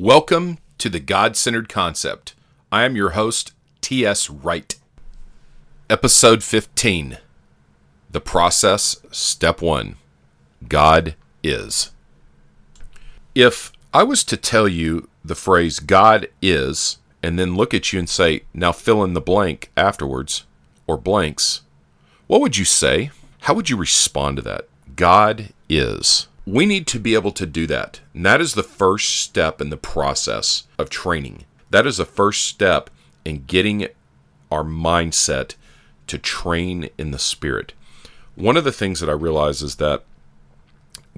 Welcome to the God Centered Concept. I am your host, T.S. Wright. Episode 15 The Process, Step 1 God is. If I was to tell you the phrase God is, and then look at you and say, now fill in the blank afterwards, or blanks, what would you say? How would you respond to that? God is we need to be able to do that. And that is the first step in the process of training. That is the first step in getting our mindset to train in the spirit. One of the things that I realize is that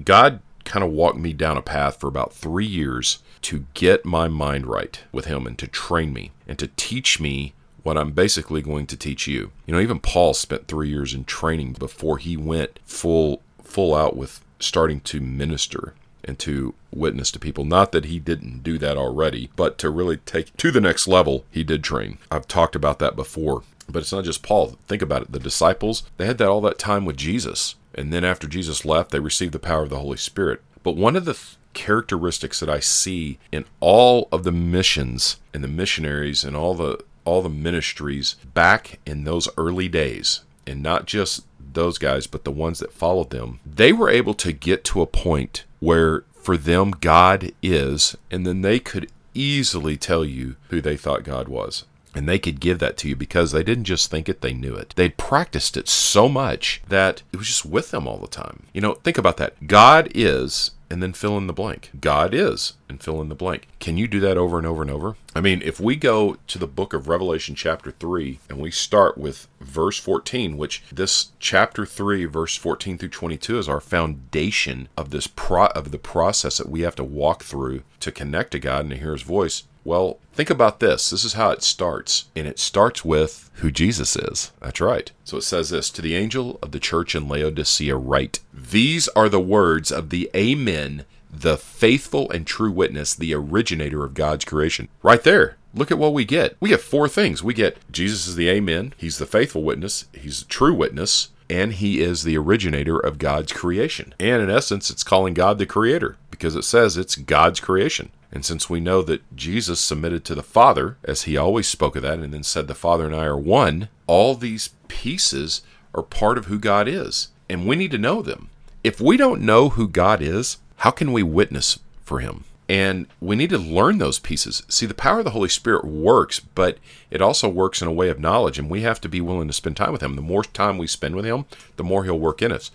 God kind of walked me down a path for about three years to get my mind right with Him and to train me and to teach me what I'm basically going to teach you. You know, even Paul spent three years in training before he went full full out with starting to minister and to witness to people. Not that he didn't do that already, but to really take to the next level, he did train. I've talked about that before, but it's not just Paul. Think about it. The disciples, they had that all that time with Jesus. And then after Jesus left, they received the power of the Holy Spirit. But one of the th- characteristics that I see in all of the missions and the missionaries and all the all the ministries back in those early days and not just those guys, but the ones that followed them, they were able to get to a point where for them God is, and then they could easily tell you who they thought God was. And they could give that to you because they didn't just think it, they knew it. They'd practiced it so much that it was just with them all the time. You know, think about that. God is, and then fill in the blank. God is, and fill in the blank. Can you do that over and over and over? I mean, if we go to the book of Revelation, chapter 3, and we start with verse 14, which this chapter 3, verse 14 through 22 is our foundation of this pro- of the process that we have to walk through to connect to God and to hear his voice. Well, think about this. This is how it starts. And it starts with who Jesus is. That's right. So it says this To the angel of the church in Laodicea, write, These are the words of the Amen, the faithful and true witness, the originator of God's creation. Right there. Look at what we get. We get four things. We get Jesus is the Amen, He's the faithful witness, He's the true witness, and He is the originator of God's creation. And in essence, it's calling God the Creator because it says it's God's creation. And since we know that Jesus submitted to the Father, as he always spoke of that, and then said, The Father and I are one, all these pieces are part of who God is. And we need to know them. If we don't know who God is, how can we witness for him? And we need to learn those pieces. See, the power of the Holy Spirit works, but it also works in a way of knowledge, and we have to be willing to spend time with Him. The more time we spend with Him, the more He'll work in us.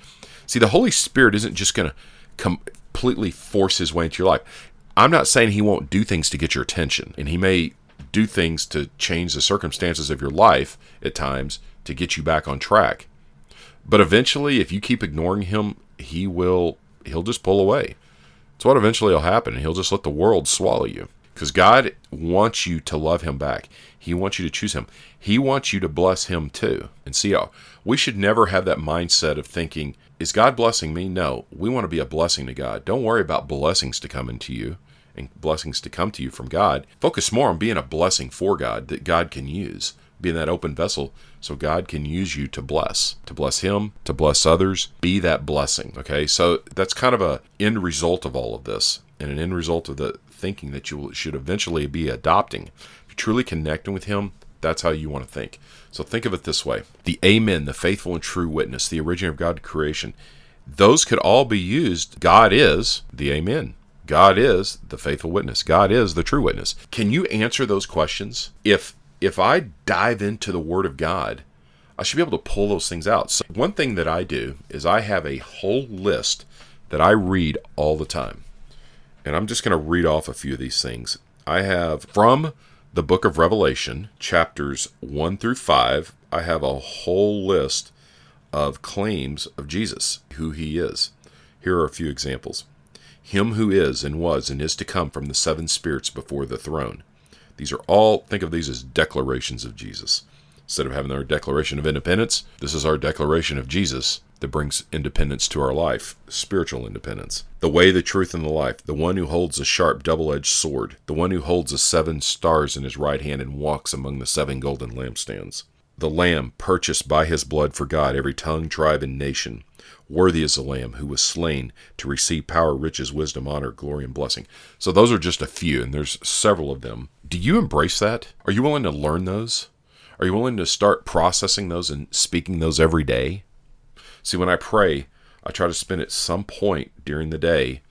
See, the Holy Spirit isn't just going to completely force His way into your life. I'm not saying he won't do things to get your attention, and he may do things to change the circumstances of your life at times to get you back on track. But eventually, if you keep ignoring him, he will he'll just pull away. It's what eventually will happen. He'll just let the world swallow you. Because God wants you to love him back. He wants you to choose him. He wants you to bless him too. And see how we should never have that mindset of thinking, is God blessing me? No. We want to be a blessing to God. Don't worry about blessings to come into you and blessings to come to you from God. Focus more on being a blessing for God that God can use, being that open vessel so God can use you to bless, to bless Him, to bless others. Be that blessing. Okay, so that's kind of a end result of all of this, and an end result of the thinking that you should eventually be adopting. If you're truly connecting with Him, that's how you want to think. So think of it this way the Amen, the faithful and true witness, the origin of God creation, those could all be used. God is the Amen. God is the faithful witness. God is the true witness. Can you answer those questions? If if I dive into the word of God, I should be able to pull those things out. So one thing that I do is I have a whole list that I read all the time. And I'm just going to read off a few of these things. I have from the book of Revelation, chapters 1 through 5, I have a whole list of claims of Jesus, who he is. Here are a few examples him who is and was and is to come from the seven spirits before the throne. These are all, think of these as declarations of Jesus. Instead of having our Declaration of Independence, this is our declaration of Jesus that brings independence to our life, spiritual independence. The way, the truth, and the life, the one who holds a sharp double edged sword, the one who holds the seven stars in his right hand and walks among the seven golden lampstands. The Lamb, purchased by his blood for God, every tongue, tribe, and nation Worthy is the Lamb who was slain to receive power, riches, wisdom, honor, glory, and blessing. So those are just a few, and there's several of them. Do you embrace that? Are you willing to learn those? Are you willing to start processing those and speaking those every day? See, when I pray, I try to spend at some point during the day,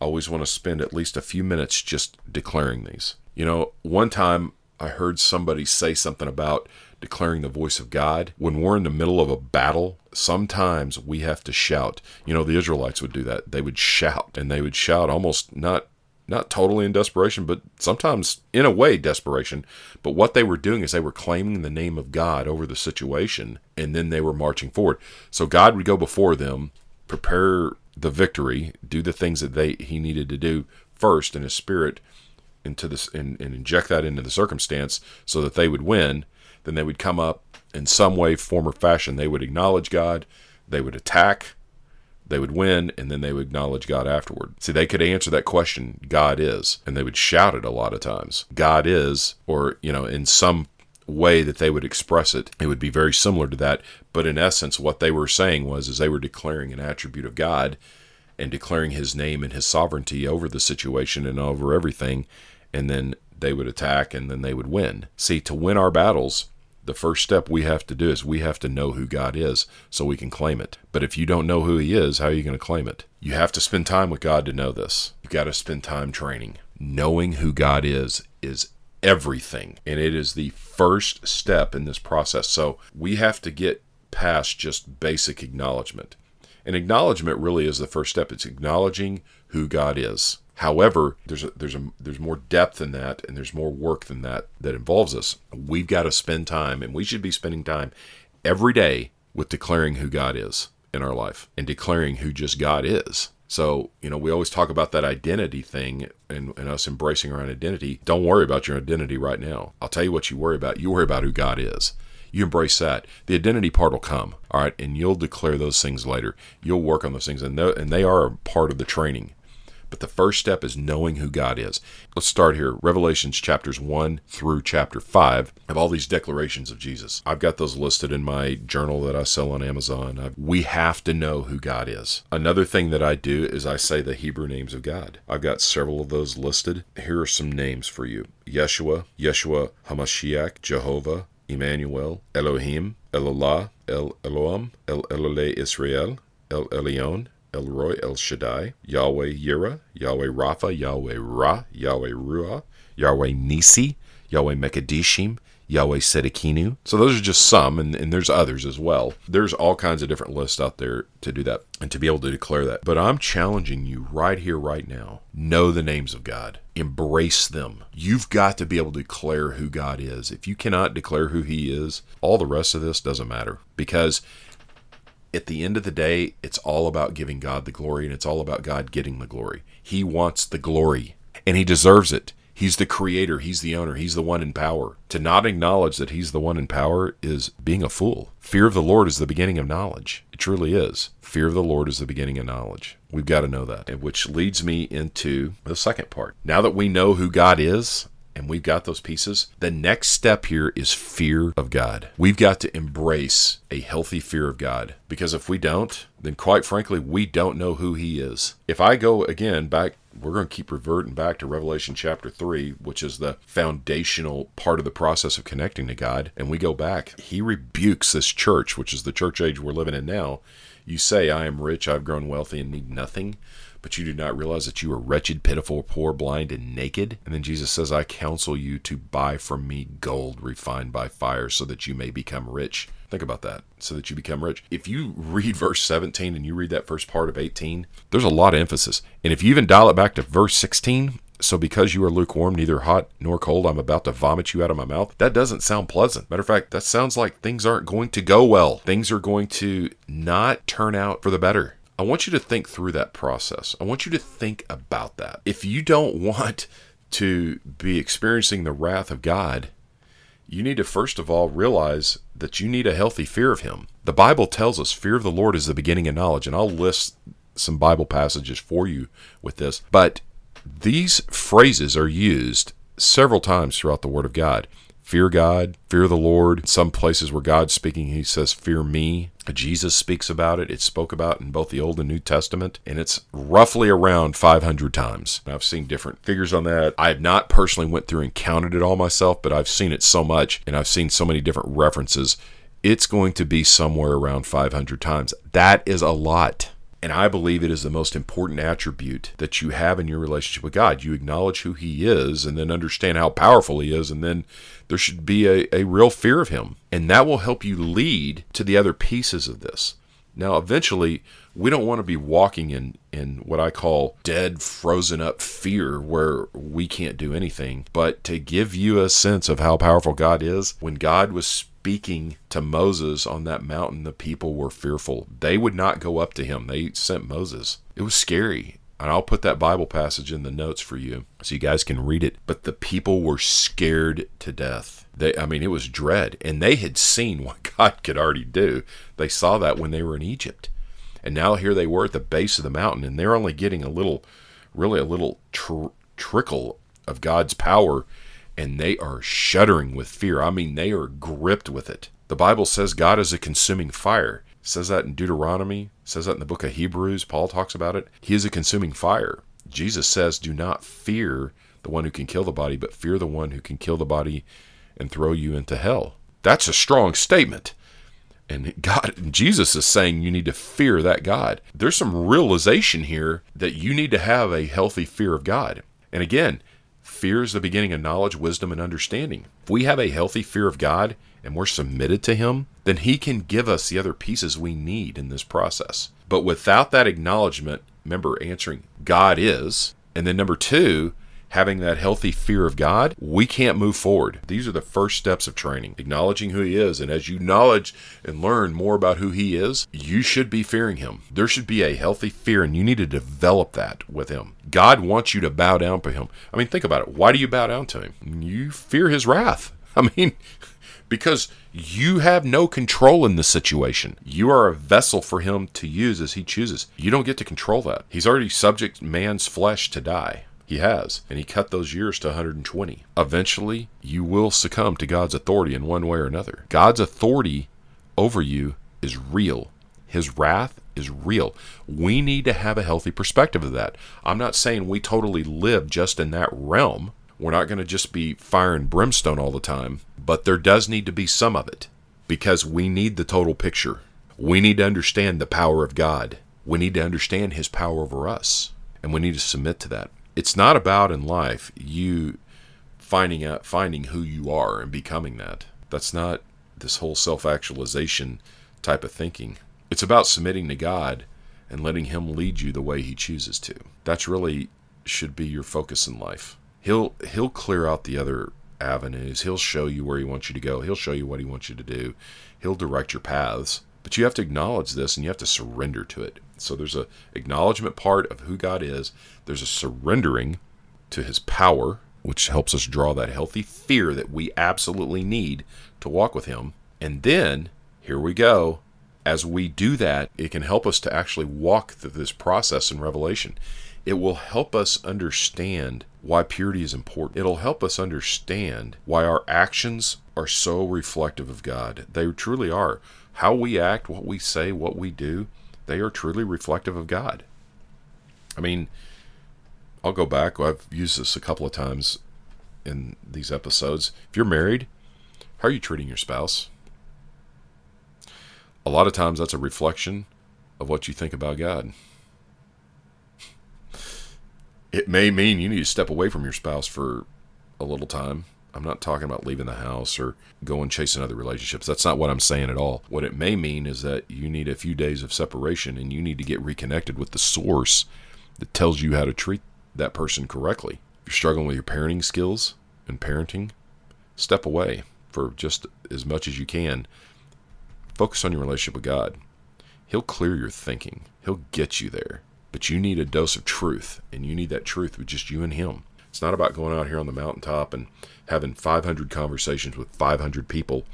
I always want to spend at least a few minutes just declaring these. You know, one time I heard somebody say something about declaring the voice of God. When we're in the middle of a battle, sometimes we have to shout. You know, the Israelites would do that. They would shout, and they would shout almost not not totally in desperation, but sometimes in a way desperation. But what they were doing is they were claiming the name of God over the situation, and then they were marching forward. So God would go before them, prepare the victory, do the things that they he needed to do first in his spirit into this and, and inject that into the circumstance so that they would win then they would come up in some way form or fashion. They would acknowledge god they would attack they would win and then they would acknowledge god afterward. See they could answer that question god is and they would shout it a lot of times. God is or you know in some way that they would express it it would be very similar to that. But in essence what they were saying was is they were declaring an attribute of god and declaring his name and his sovereignty over the situation and over everything and then they would attack and then they would win. See to win our battles the first step we have to do is we have to know who God is so we can claim it. But if you don't know who He is, how are you going to claim it? You have to spend time with God to know this. You've got to spend time training. Knowing who God is is everything, and it is the first step in this process. So we have to get past just basic acknowledgement. And acknowledgement really is the first step. It's acknowledging who God is. However, there's a, there's a there's more depth in that, and there's more work than that that involves us. We've got to spend time, and we should be spending time every day with declaring who God is in our life and declaring who just God is. So, you know, we always talk about that identity thing and, and, us embracing our own identity. Don't worry about your identity right now. I'll tell you what you worry about. You worry about who God is. You embrace that. The identity part will come, all right, and you'll declare those things later. You'll work on those things, and, and they are part of the training. But the first step is knowing who God is. Let's start here. Revelations chapters 1 through chapter 5 have all these declarations of Jesus. I've got those listed in my journal that I sell on Amazon. I've, we have to know who God is. Another thing that I do is I say the Hebrew names of God. I've got several of those listed. Here are some names for you Yeshua, Yeshua HaMashiach, Jehovah, Emmanuel, Elohim, Elolah, El Elohim, El Elolei Israel, El Elyon, El Roi, El Shaddai, Yahweh Yireh, Yahweh Rapha, Yahweh Ra, Yahweh Ruah, Yahweh Nisi, Yahweh Mekadishim, Yahweh Sedekinu. So those are just some, and, and there's others as well. There's all kinds of different lists out there to do that and to be able to declare that. But I'm challenging you right here, right now. Know the names of God. Embrace them. You've got to be able to declare who God is. If you cannot declare who He is, all the rest of this doesn't matter because at the end of the day, it's all about giving God the glory and it's all about God getting the glory. He wants the glory and he deserves it. He's the creator, he's the owner, he's the one in power. To not acknowledge that he's the one in power is being a fool. Fear of the Lord is the beginning of knowledge. It truly is. Fear of the Lord is the beginning of knowledge. We've got to know that. And which leads me into the second part. Now that we know who God is, and we've got those pieces, the next step here is fear of God. We've got to embrace a healthy fear of God because if we don't, then quite frankly, we don't know who He is. If I go again back, we're going to keep reverting back to Revelation chapter 3, which is the foundational part of the process of connecting to God, and we go back, He rebukes this church, which is the church age we're living in now. You say, I am rich, I've grown wealthy, and need nothing but you do not realize that you are wretched, pitiful, poor, blind, and naked. And then Jesus says, I counsel you to buy from me gold refined by fire so that you may become rich. Think about that. So that you become rich. If you read verse 17 and you read that first part of 18, there's a lot of emphasis. And if you even dial it back to verse 16, so because you are lukewarm, neither hot nor cold, I'm about to vomit you out of my mouth. That doesn't sound pleasant. Matter of fact, that sounds like things aren't going to go well. Things are going to not turn out for the better. I want you to think through that process. I want you to think about that. If you don't want to be experiencing the wrath of God, you need to first of all realize that you need a healthy fear of Him. The Bible tells us fear of the Lord is the beginning of knowledge, and I'll list some Bible passages for you with this. But these phrases are used several times throughout the Word of God. Fear God, fear the Lord. Some places where God's speaking, he says, Fear me. Jesus speaks about it. It's spoke about in both the Old and New Testament, and it's roughly around 500 times. I've seen different figures on that. I have not personally went through and counted it all myself, but I've seen it so much, and I've seen so many different references. It's going to be somewhere around 500 times. That is a lot. And I believe it is the most important attribute that you have in your relationship with God. You acknowledge who He is and then understand how powerful He is, and then there should be a, a real fear of Him. And that will help you lead to the other pieces of this. Now, eventually, we don't want to be walking in, in what I call dead, frozen up fear where we can't do anything. But to give you a sense of how powerful God is, when God was speaking to Moses on that mountain, the people were fearful. They would not go up to him. They sent Moses. It was scary. And I'll put that Bible passage in the notes for you so you guys can read it. But the people were scared to death. They, I mean, it was dread. And they had seen what God could already do. They saw that when they were in Egypt. And now here they were at the base of the mountain, and they're only getting a little, really a little tr- trickle of God's power and they are shuddering with fear. I mean, they are gripped with it. The Bible says God is a consuming fire. It says that in Deuteronomy, it says that in the book of Hebrews. Paul talks about it. He is a consuming fire. Jesus says, Do not fear the one who can kill the body, but fear the one who can kill the body and throw you into hell. That's a strong statement. And God, Jesus is saying you need to fear that God. There's some realization here that you need to have a healthy fear of God. And again, Fear is the beginning of knowledge, wisdom, and understanding. If we have a healthy fear of God and we're submitted to Him, then He can give us the other pieces we need in this process. But without that acknowledgement, remember answering God is, and then number two, having that healthy fear of God, we can't move forward. These are the first steps of training, acknowledging who He is. And as you knowledge and learn more about who He is, you should be fearing Him. There should be a healthy fear, and you need to develop that with Him. God wants you to bow down to Him. I mean, think about it. Why do you bow down to Him? You fear His wrath. I mean, because you have no control in the situation. You are a vessel for him to use as he chooses. You don't get to control that. He's already subject man's flesh to die. He has, and he cut those years to 120. Eventually, you will succumb to God's authority in one way or another. God's authority over you is real. His wrath is real. We need to have a healthy perspective of that. I'm not saying we totally live just in that realm. We're not going to just be fire and brimstone all the time, but there does need to be some of it because we need the total picture. We need to understand the power of God. We need to understand his power over us, and we need to submit to that it's not about in life you finding out finding who you are and becoming that. That's not this whole self-actualization type of thinking. It's about submitting to God and letting him lead you the way he chooses to. That's really should be your focus in life. He'll he'll clear out the other avenues. He'll show you where he wants you to go. He'll show you what he wants you to do. He'll direct your paths. But you have to acknowledge this and you have to surrender to it. So there's a acknowledgement part of who God is. There's a surrendering to his power, which helps us draw that healthy fear that we absolutely need to walk with him. And then, here we go. As we do that, it can help us to actually walk through this process in Revelation. It will help us understand why purity is important. It'll help us understand why our actions are so reflective of God. They truly are. How we act, what we say, what we do, they are truly reflective of God. I mean, I'll go back. I've used this a couple of times in these episodes. If you're married, how are you treating your spouse? A lot of times that's a reflection of what you think about God. It may mean you need to step away from your spouse for a little time I'm not talking about leaving the house or going chasing other relationships. That's not what I'm saying at all. What it may mean is that you need a few days of separation and you need to get reconnected with the source that tells you how to treat that person correctly. If you're struggling with your parenting skills and parenting, step away for just as much as you can. Focus on your relationship with God. He'll clear your thinking, He'll get you there. But you need a dose of truth, and you need that truth with just you and Him. It's not about going out here on the mountaintop and having 500 conversations with 500 people.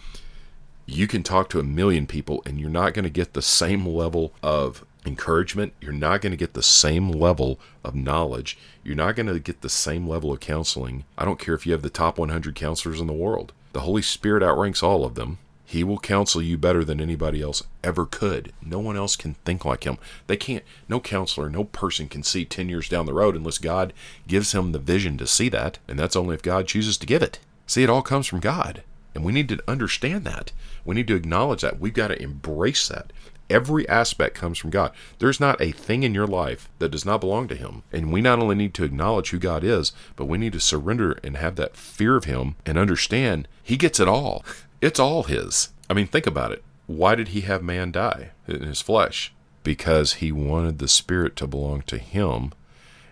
You can talk to a million people and you're not going to get the same level of encouragement. You're not going to get the same level of knowledge. You're not going to get the same level of counseling. I don't care if you have the top 100 counselors in the world. The Holy Spirit outranks all of them. He will counsel you better than anybody else ever could. No one else can think like him. They can't, no counselor, no person can see 10 years down the road unless God gives him the vision to see that. And that's only if God chooses to give it. See, it all comes from God. And we need to understand that. We need to acknowledge that. We've got to embrace that. Every aspect comes from God. There's not a thing in your life that does not belong to Him. And we not only need to acknowledge who God is, but we need to surrender and have that fear of Him and understand He gets it all. It's all his. I mean, think about it. Why did he have man die in his flesh? Because he wanted the spirit to belong to him,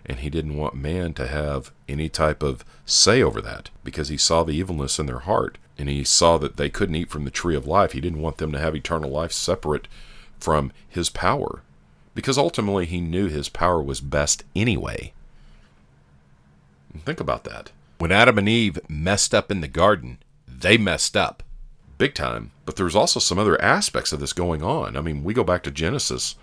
and he didn't want man to have any type of say over that because he saw the evilness in their heart and he saw that they couldn't eat from the tree of life. He didn't want them to have eternal life separate from his power because ultimately he knew his power was best anyway. Think about that. When Adam and Eve messed up in the garden, they messed up big time. But there's also some other aspects of this going on. I mean, we go back to Genesis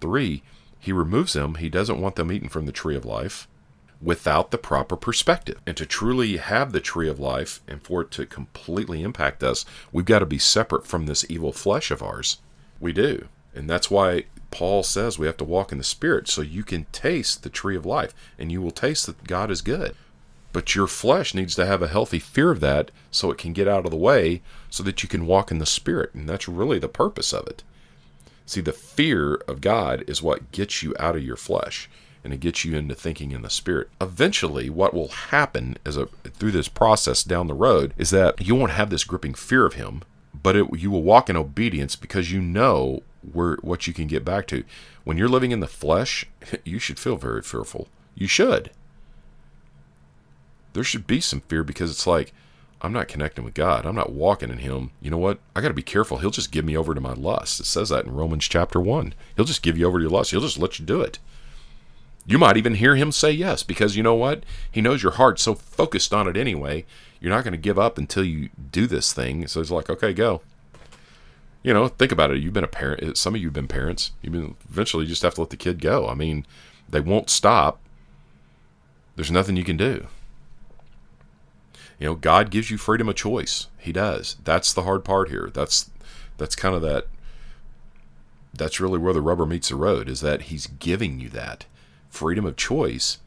3. He removes them. He doesn't want them eaten from the tree of life without the proper perspective. And to truly have the tree of life and for it to completely impact us, we've got to be separate from this evil flesh of ours. We do. And that's why Paul says we have to walk in the Spirit so you can taste the tree of life and you will taste that God is good. But your flesh needs to have a healthy fear of that so it can get out of the way so that you can walk in the Spirit. And that's really the purpose of it. See, the fear of God is what gets you out of your flesh and it gets you into thinking in the spirit. Eventually, what will happen as a through this process down the road is that you won't have this gripping fear of him, but it, you will walk in obedience because you know where what you can get back to. When you're living in the flesh, you should feel very fearful. You should there should be some fear because it's like I'm not connecting with God. I'm not walking in Him. You know what? I got to be careful. He'll just give me over to my lust. It says that in Romans chapter 1. He'll just give you over to your lust. He'll just let you do it. You might even hear Him say yes because you know what? He knows your heart's so focused on it anyway. You're not going to give up until you do this thing. So it's like, okay, go. You know, think about it. You've been a parent. Some of you have been parents. You've been eventually you just have to let the kid go. I mean, they won't stop. There's nothing you can do. You know, God gives you freedom of choice. He does. That's the hard part here. That's that's kind of that that's really where the rubber meets the road is that he's giving you that freedom of choice.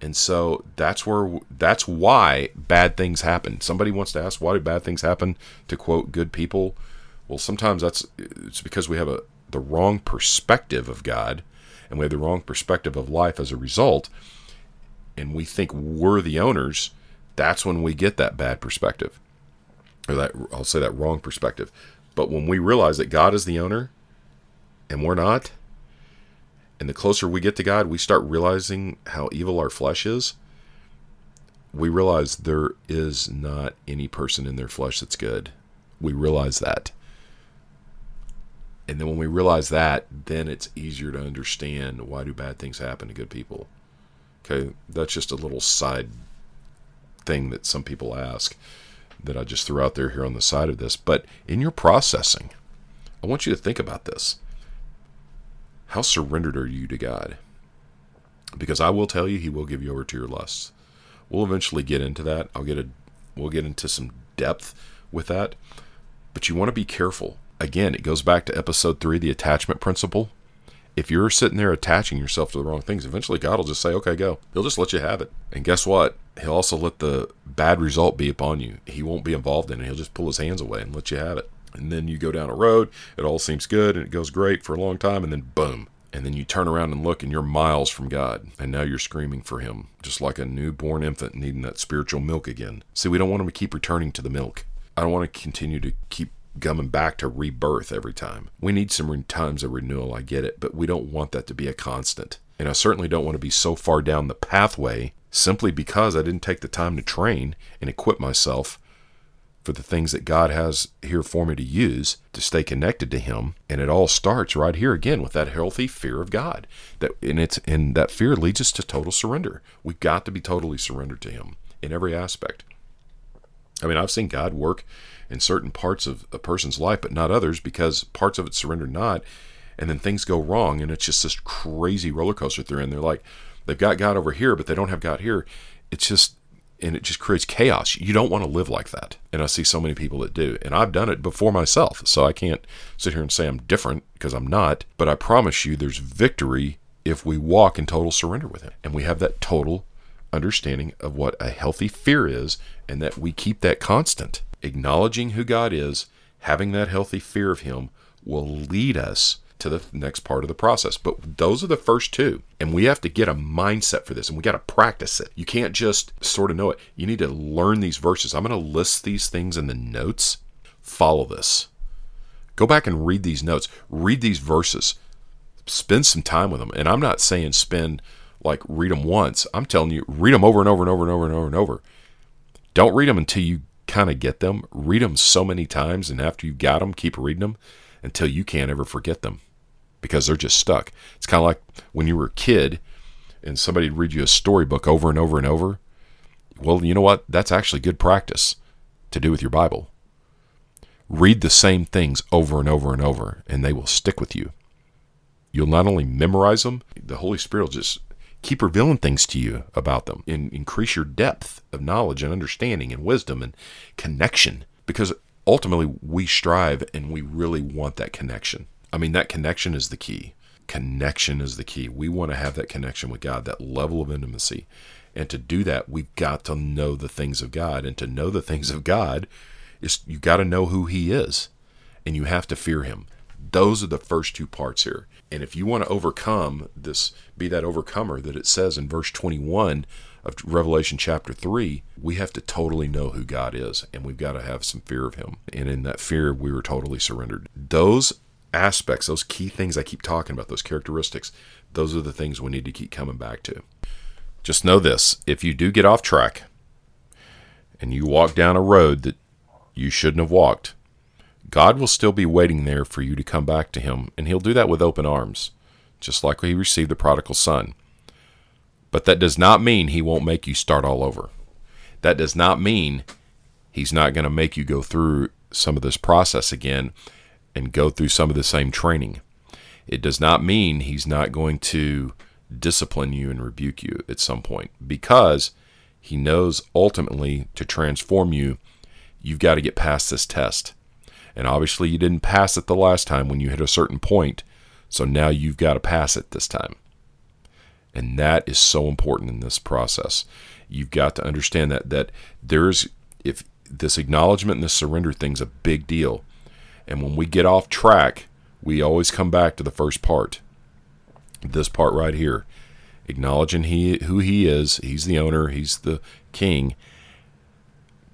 And so that's where that's why bad things happen. Somebody wants to ask why do bad things happen to quote good people? Well, sometimes that's it's because we have a the wrong perspective of God and we have the wrong perspective of life as a result and we think we're the owners that's when we get that bad perspective or that I'll say that wrong perspective. But when we realize that God is the owner and we're not, and the closer we get to God, we start realizing how evil our flesh is. We realize there is not any person in their flesh that's good. We realize that. And then when we realize that, then it's easier to understand why do bad things happen to good people. Okay, that's just a little side thing that some people ask that I just threw out there here on the side of this. But in your processing, I want you to think about this. How surrendered are you to God? Because I will tell you, He will give you over to your lusts. We'll eventually get into that. I'll get a, we'll get into some depth with that. But you want to be careful. Again, it goes back to episode three, the attachment principle if you're sitting there attaching yourself to the wrong things, eventually God will just say, okay, go. He'll just let you have it. And guess what? He'll also let the bad result be upon you. He won't be involved in it. He'll just pull his hands away and let you have it. And then you go down a road, it all seems good and it goes great for a long time, and then boom. And then you turn around and look and you're miles from God. And now you're screaming for Him, just like a newborn infant needing that spiritual milk again. See, we don't want Him to keep returning to the milk. I don't want to continue to keep coming back to rebirth every time. We need some times of renewal, I get it, but we don't want that to be a constant. And I certainly don't want to be so far down the pathway simply because I didn't take the time to train and equip myself for the things that God has here for me to use to stay connected to Him. And it all starts right here again with that healthy fear of God. That and it's and that fear leads us to total surrender. We've got to be totally surrendered to Him in every aspect. I mean, I've seen God work in certain parts of a person's life, but not others because parts of it surrender not. And then things go wrong, and it's just this crazy roller coaster they're in. They're like, they've got God over here, but they don't have God here. It's just, and it just creates chaos. You don't want to live like that. And I see so many people that do. And I've done it before myself. So I can't sit here and say I'm different because I'm not. But I promise you there's victory if we walk in total surrender with Him. And we have that total understanding of what a healthy fear is and that we keep that constant. Acknowledging who God is, having that healthy fear of Him will lead us to the next part of the process. But those are the first two. And we have to get a mindset for this and we got to practice it. You can't just sort of know it. You need to learn these verses. I'm going to list these things in the notes. Follow this. Go back and read these notes. Read these verses. Spend some time with them. And I'm not saying spend like read them once. I'm telling you, read them over and over and over and over and over and over. Don't read them until you kind of get them. Read them so many times, and after you've got them, keep reading them until you can't ever forget them because they're just stuck. It's kind of like when you were a kid and somebody would read you a storybook over and over and over. Well, you know what? That's actually good practice to do with your Bible. Read the same things over and over and over, and they will stick with you. You'll not only memorize them, the Holy Spirit will just keep revealing things to you about them and increase your depth of knowledge and understanding and wisdom and connection because ultimately we strive and we really want that connection. I mean, that connection is the key. Connection is the key. We want to have that connection with God, that level of intimacy. And to do that, we've got to know the things of God. And to know the things of God is you got to know who He is, and you have to fear Him. Those are the first two parts here. And if you want to overcome this, be that overcomer that it says in verse 21 of Revelation chapter 3, we have to totally know who God is and we've got to have some fear of Him. And in that fear, we were totally surrendered. Those aspects, those key things I keep talking about, those characteristics, those are the things we need to keep coming back to. Just know this if you do get off track and you walk down a road that you shouldn't have walked, God will still be waiting there for you to come back to Him, and He'll do that with open arms, just like He received the prodigal son. But that does not mean He won't make you start all over. That does not mean He's not going to make you go through some of this process again and go through some of the same training. It does not mean He's not going to discipline you and rebuke you at some point because He knows ultimately to transform you, you've got to get past this test and obviously, you didn't pass it the last time when you hit a certain point. So now you've got to pass it this time. And that is so important in this process. You've got to understand that that there's if this acknowledgement and this surrender thing's a big deal. And when we get off track, we always come back to the first part. This part right here. Acknowledging he who he is, he's the owner, he's the king,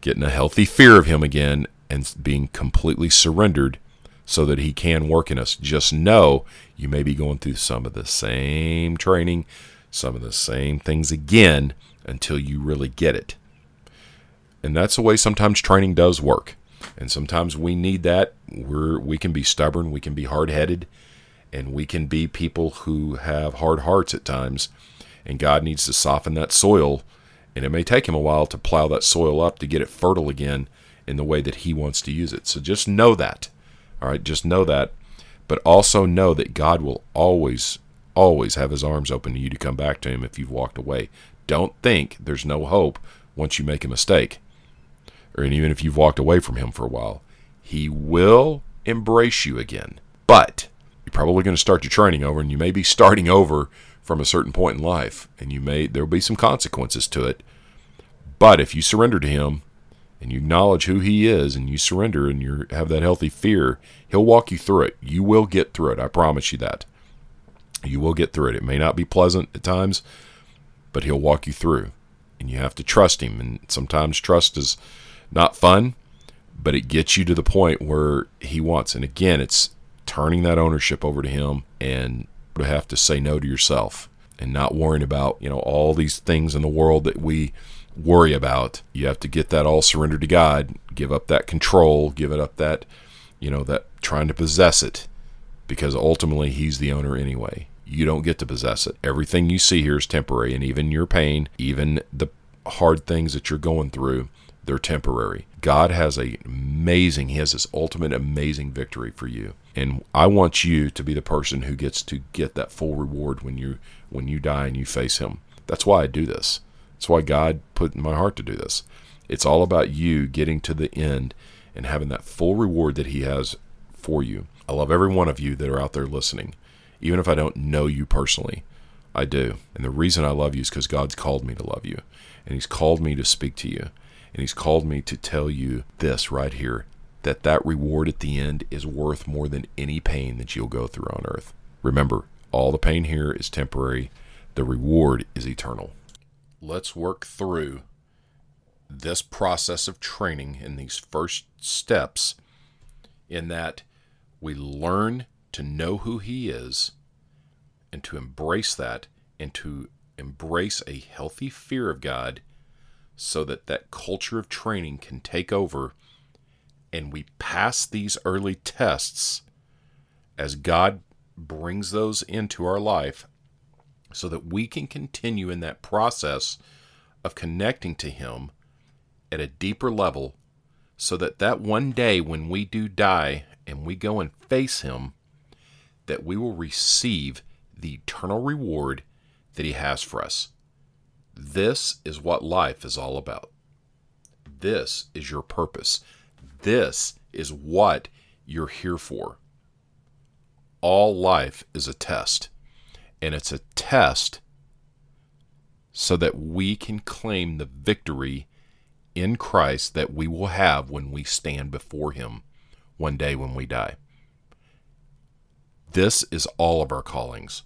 getting a healthy fear of him again, and being completely surrendered so that he can work in us. Just know you may be going through some of the same training, some of the same things again until you really get it. And that's the way sometimes training does work. And sometimes we need that. We're we can be stubborn, we can be hard-headed, and we can be people who have hard hearts at times. And God needs to soften that soil, and it may take him a while to plow that soil up to get it fertile again in the way that He wants to use it. So just know that. All right, just know that. But also know that God will always, always have His arms open to you to come back to Him if you've walked away. Don't think there's no hope once you make a mistake, or even if you've walked away from Him for a while. He will embrace you again. But you're probably going to start your training over, and you may be starting over from a certain point in life, and you may there will be some consequences to it. But if you surrender to Him, and you acknowledge who he is and you surrender and you have that healthy fear, he'll walk you through it. You will get through it. I promise you that. You will get through it. It may not be pleasant at times, but he'll walk you through. And you have to trust him. And sometimes trust is not fun, but it gets you to the point where he wants. And again, it's turning that ownership over to him and to have to say no to yourself and not worrying about, you know, all these things in the world that we worry about. You have to get that all surrendered to God, give up that control, give it up that, you know, that trying to possess it because ultimately he's the owner anyway. You don't get to possess it. Everything you see here is temporary and even your pain, even the hard things that you're going through, they're temporary. God has a amazing, he has this ultimate amazing victory for you. And I want you to be the person who gets to get that full reward when you when you die and you face him. That's why I do this. That's why God put in my heart to do this. It's all about you getting to the end and having that full reward that He has for you. I love every one of you that are out there listening, even if I don't know you personally. I do. And the reason I love you is because God's called me to love you. And He's called me to speak to you. And He's called me to tell you this right here that that reward at the end is worth more than any pain that you'll go through on earth. Remember, all the pain here is temporary, the reward is eternal. Let's work through this process of training in these first steps in that we learn to know who He is and to embrace that and to embrace a healthy fear of God so that that culture of training can take over and we pass these early tests as God brings those into our life so that we can continue in that process of connecting to Him at a deeper level so that that one day when we do die and we go and face Him, that we will receive the eternal reward that He has for us. This is what life is all about. This is your purpose. This is what you're here for. All life is a test, and it's a test so that we can claim the victory in Christ that we will have when we stand before Him one day when we die. This is all of our callings.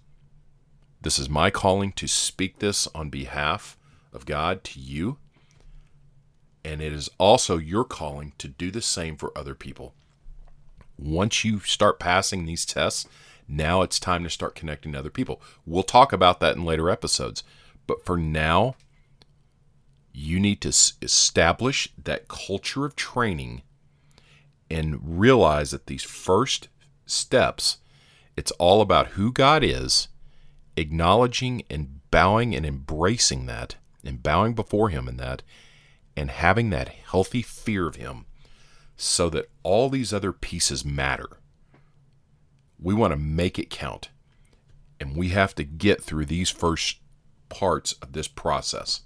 This is my calling to speak this on behalf of God to you. And it is also your calling to do the same for other people. Once you start passing these tests, now it's time to start connecting to other people. We'll talk about that in later episodes. But for now, you need to establish that culture of training and realize that these first steps, it's all about who God is acknowledging and bowing and embracing that and bowing before Him in that and having that healthy fear of Him so that all these other pieces matter. We want to make it count. And we have to get through these first parts of this process.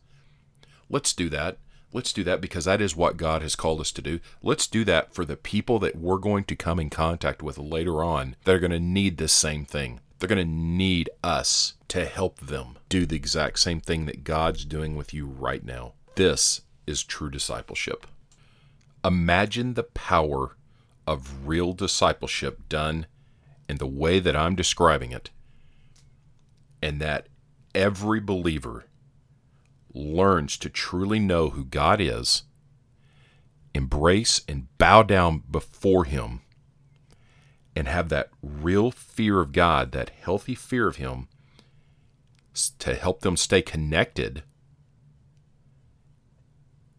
Let's do that. Let's do that because that is what God has called us to do. Let's do that for the people that we're going to come in contact with later on that are going to need this same thing. They're going to need us to help them do the exact same thing that God's doing with you right now. This is true discipleship. Imagine the power of real discipleship done in the way that I'm describing it, and that every believer learns to truly know who God is, embrace and bow down before Him and have that real fear of God, that healthy fear of Him, to help them stay connected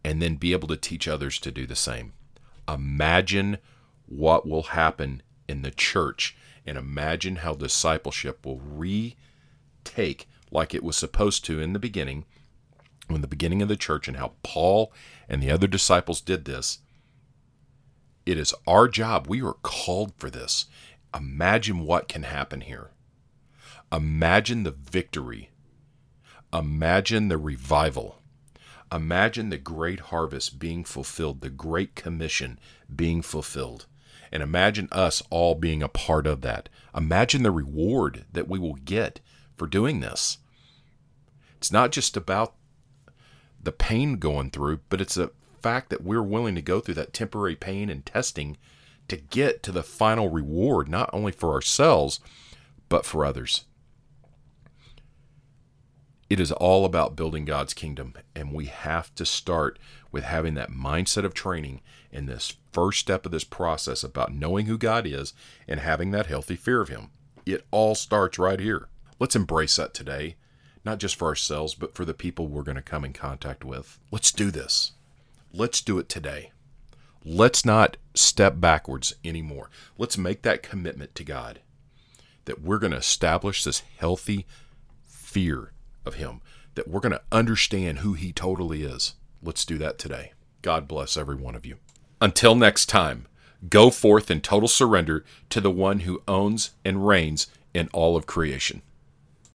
and then be able to teach others to do the same. Imagine what will happen in the church and imagine how discipleship will retake like it was supposed to in the beginning, in the beginning of the church, and how Paul and the other disciples did this it is our job. We are called for this. Imagine what can happen here. Imagine the victory. Imagine the revival. Imagine the great harvest being fulfilled, the great commission being fulfilled. And imagine us all being a part of that. Imagine the reward that we will get for doing this. It's not just about the pain going through, but it's a fact that we're willing to go through that temporary pain and testing to get to the final reward, not only for ourselves, but for others. It is all about building God's kingdom, and we have to start with having that mindset of training in this first step of this process about knowing who God is and having that healthy fear of Him. It all starts right here. Let's embrace that today, not just for ourselves, but for the people we're going to come in contact with. Let's do this. Let's do it today. Let's not step backwards anymore. Let's make that commitment to God that we're going to establish this healthy fear of Him, that we're going to understand who He totally is. Let's do that today. God bless every one of you. Until next time, go forth in total surrender to the one who owns and reigns in all of creation.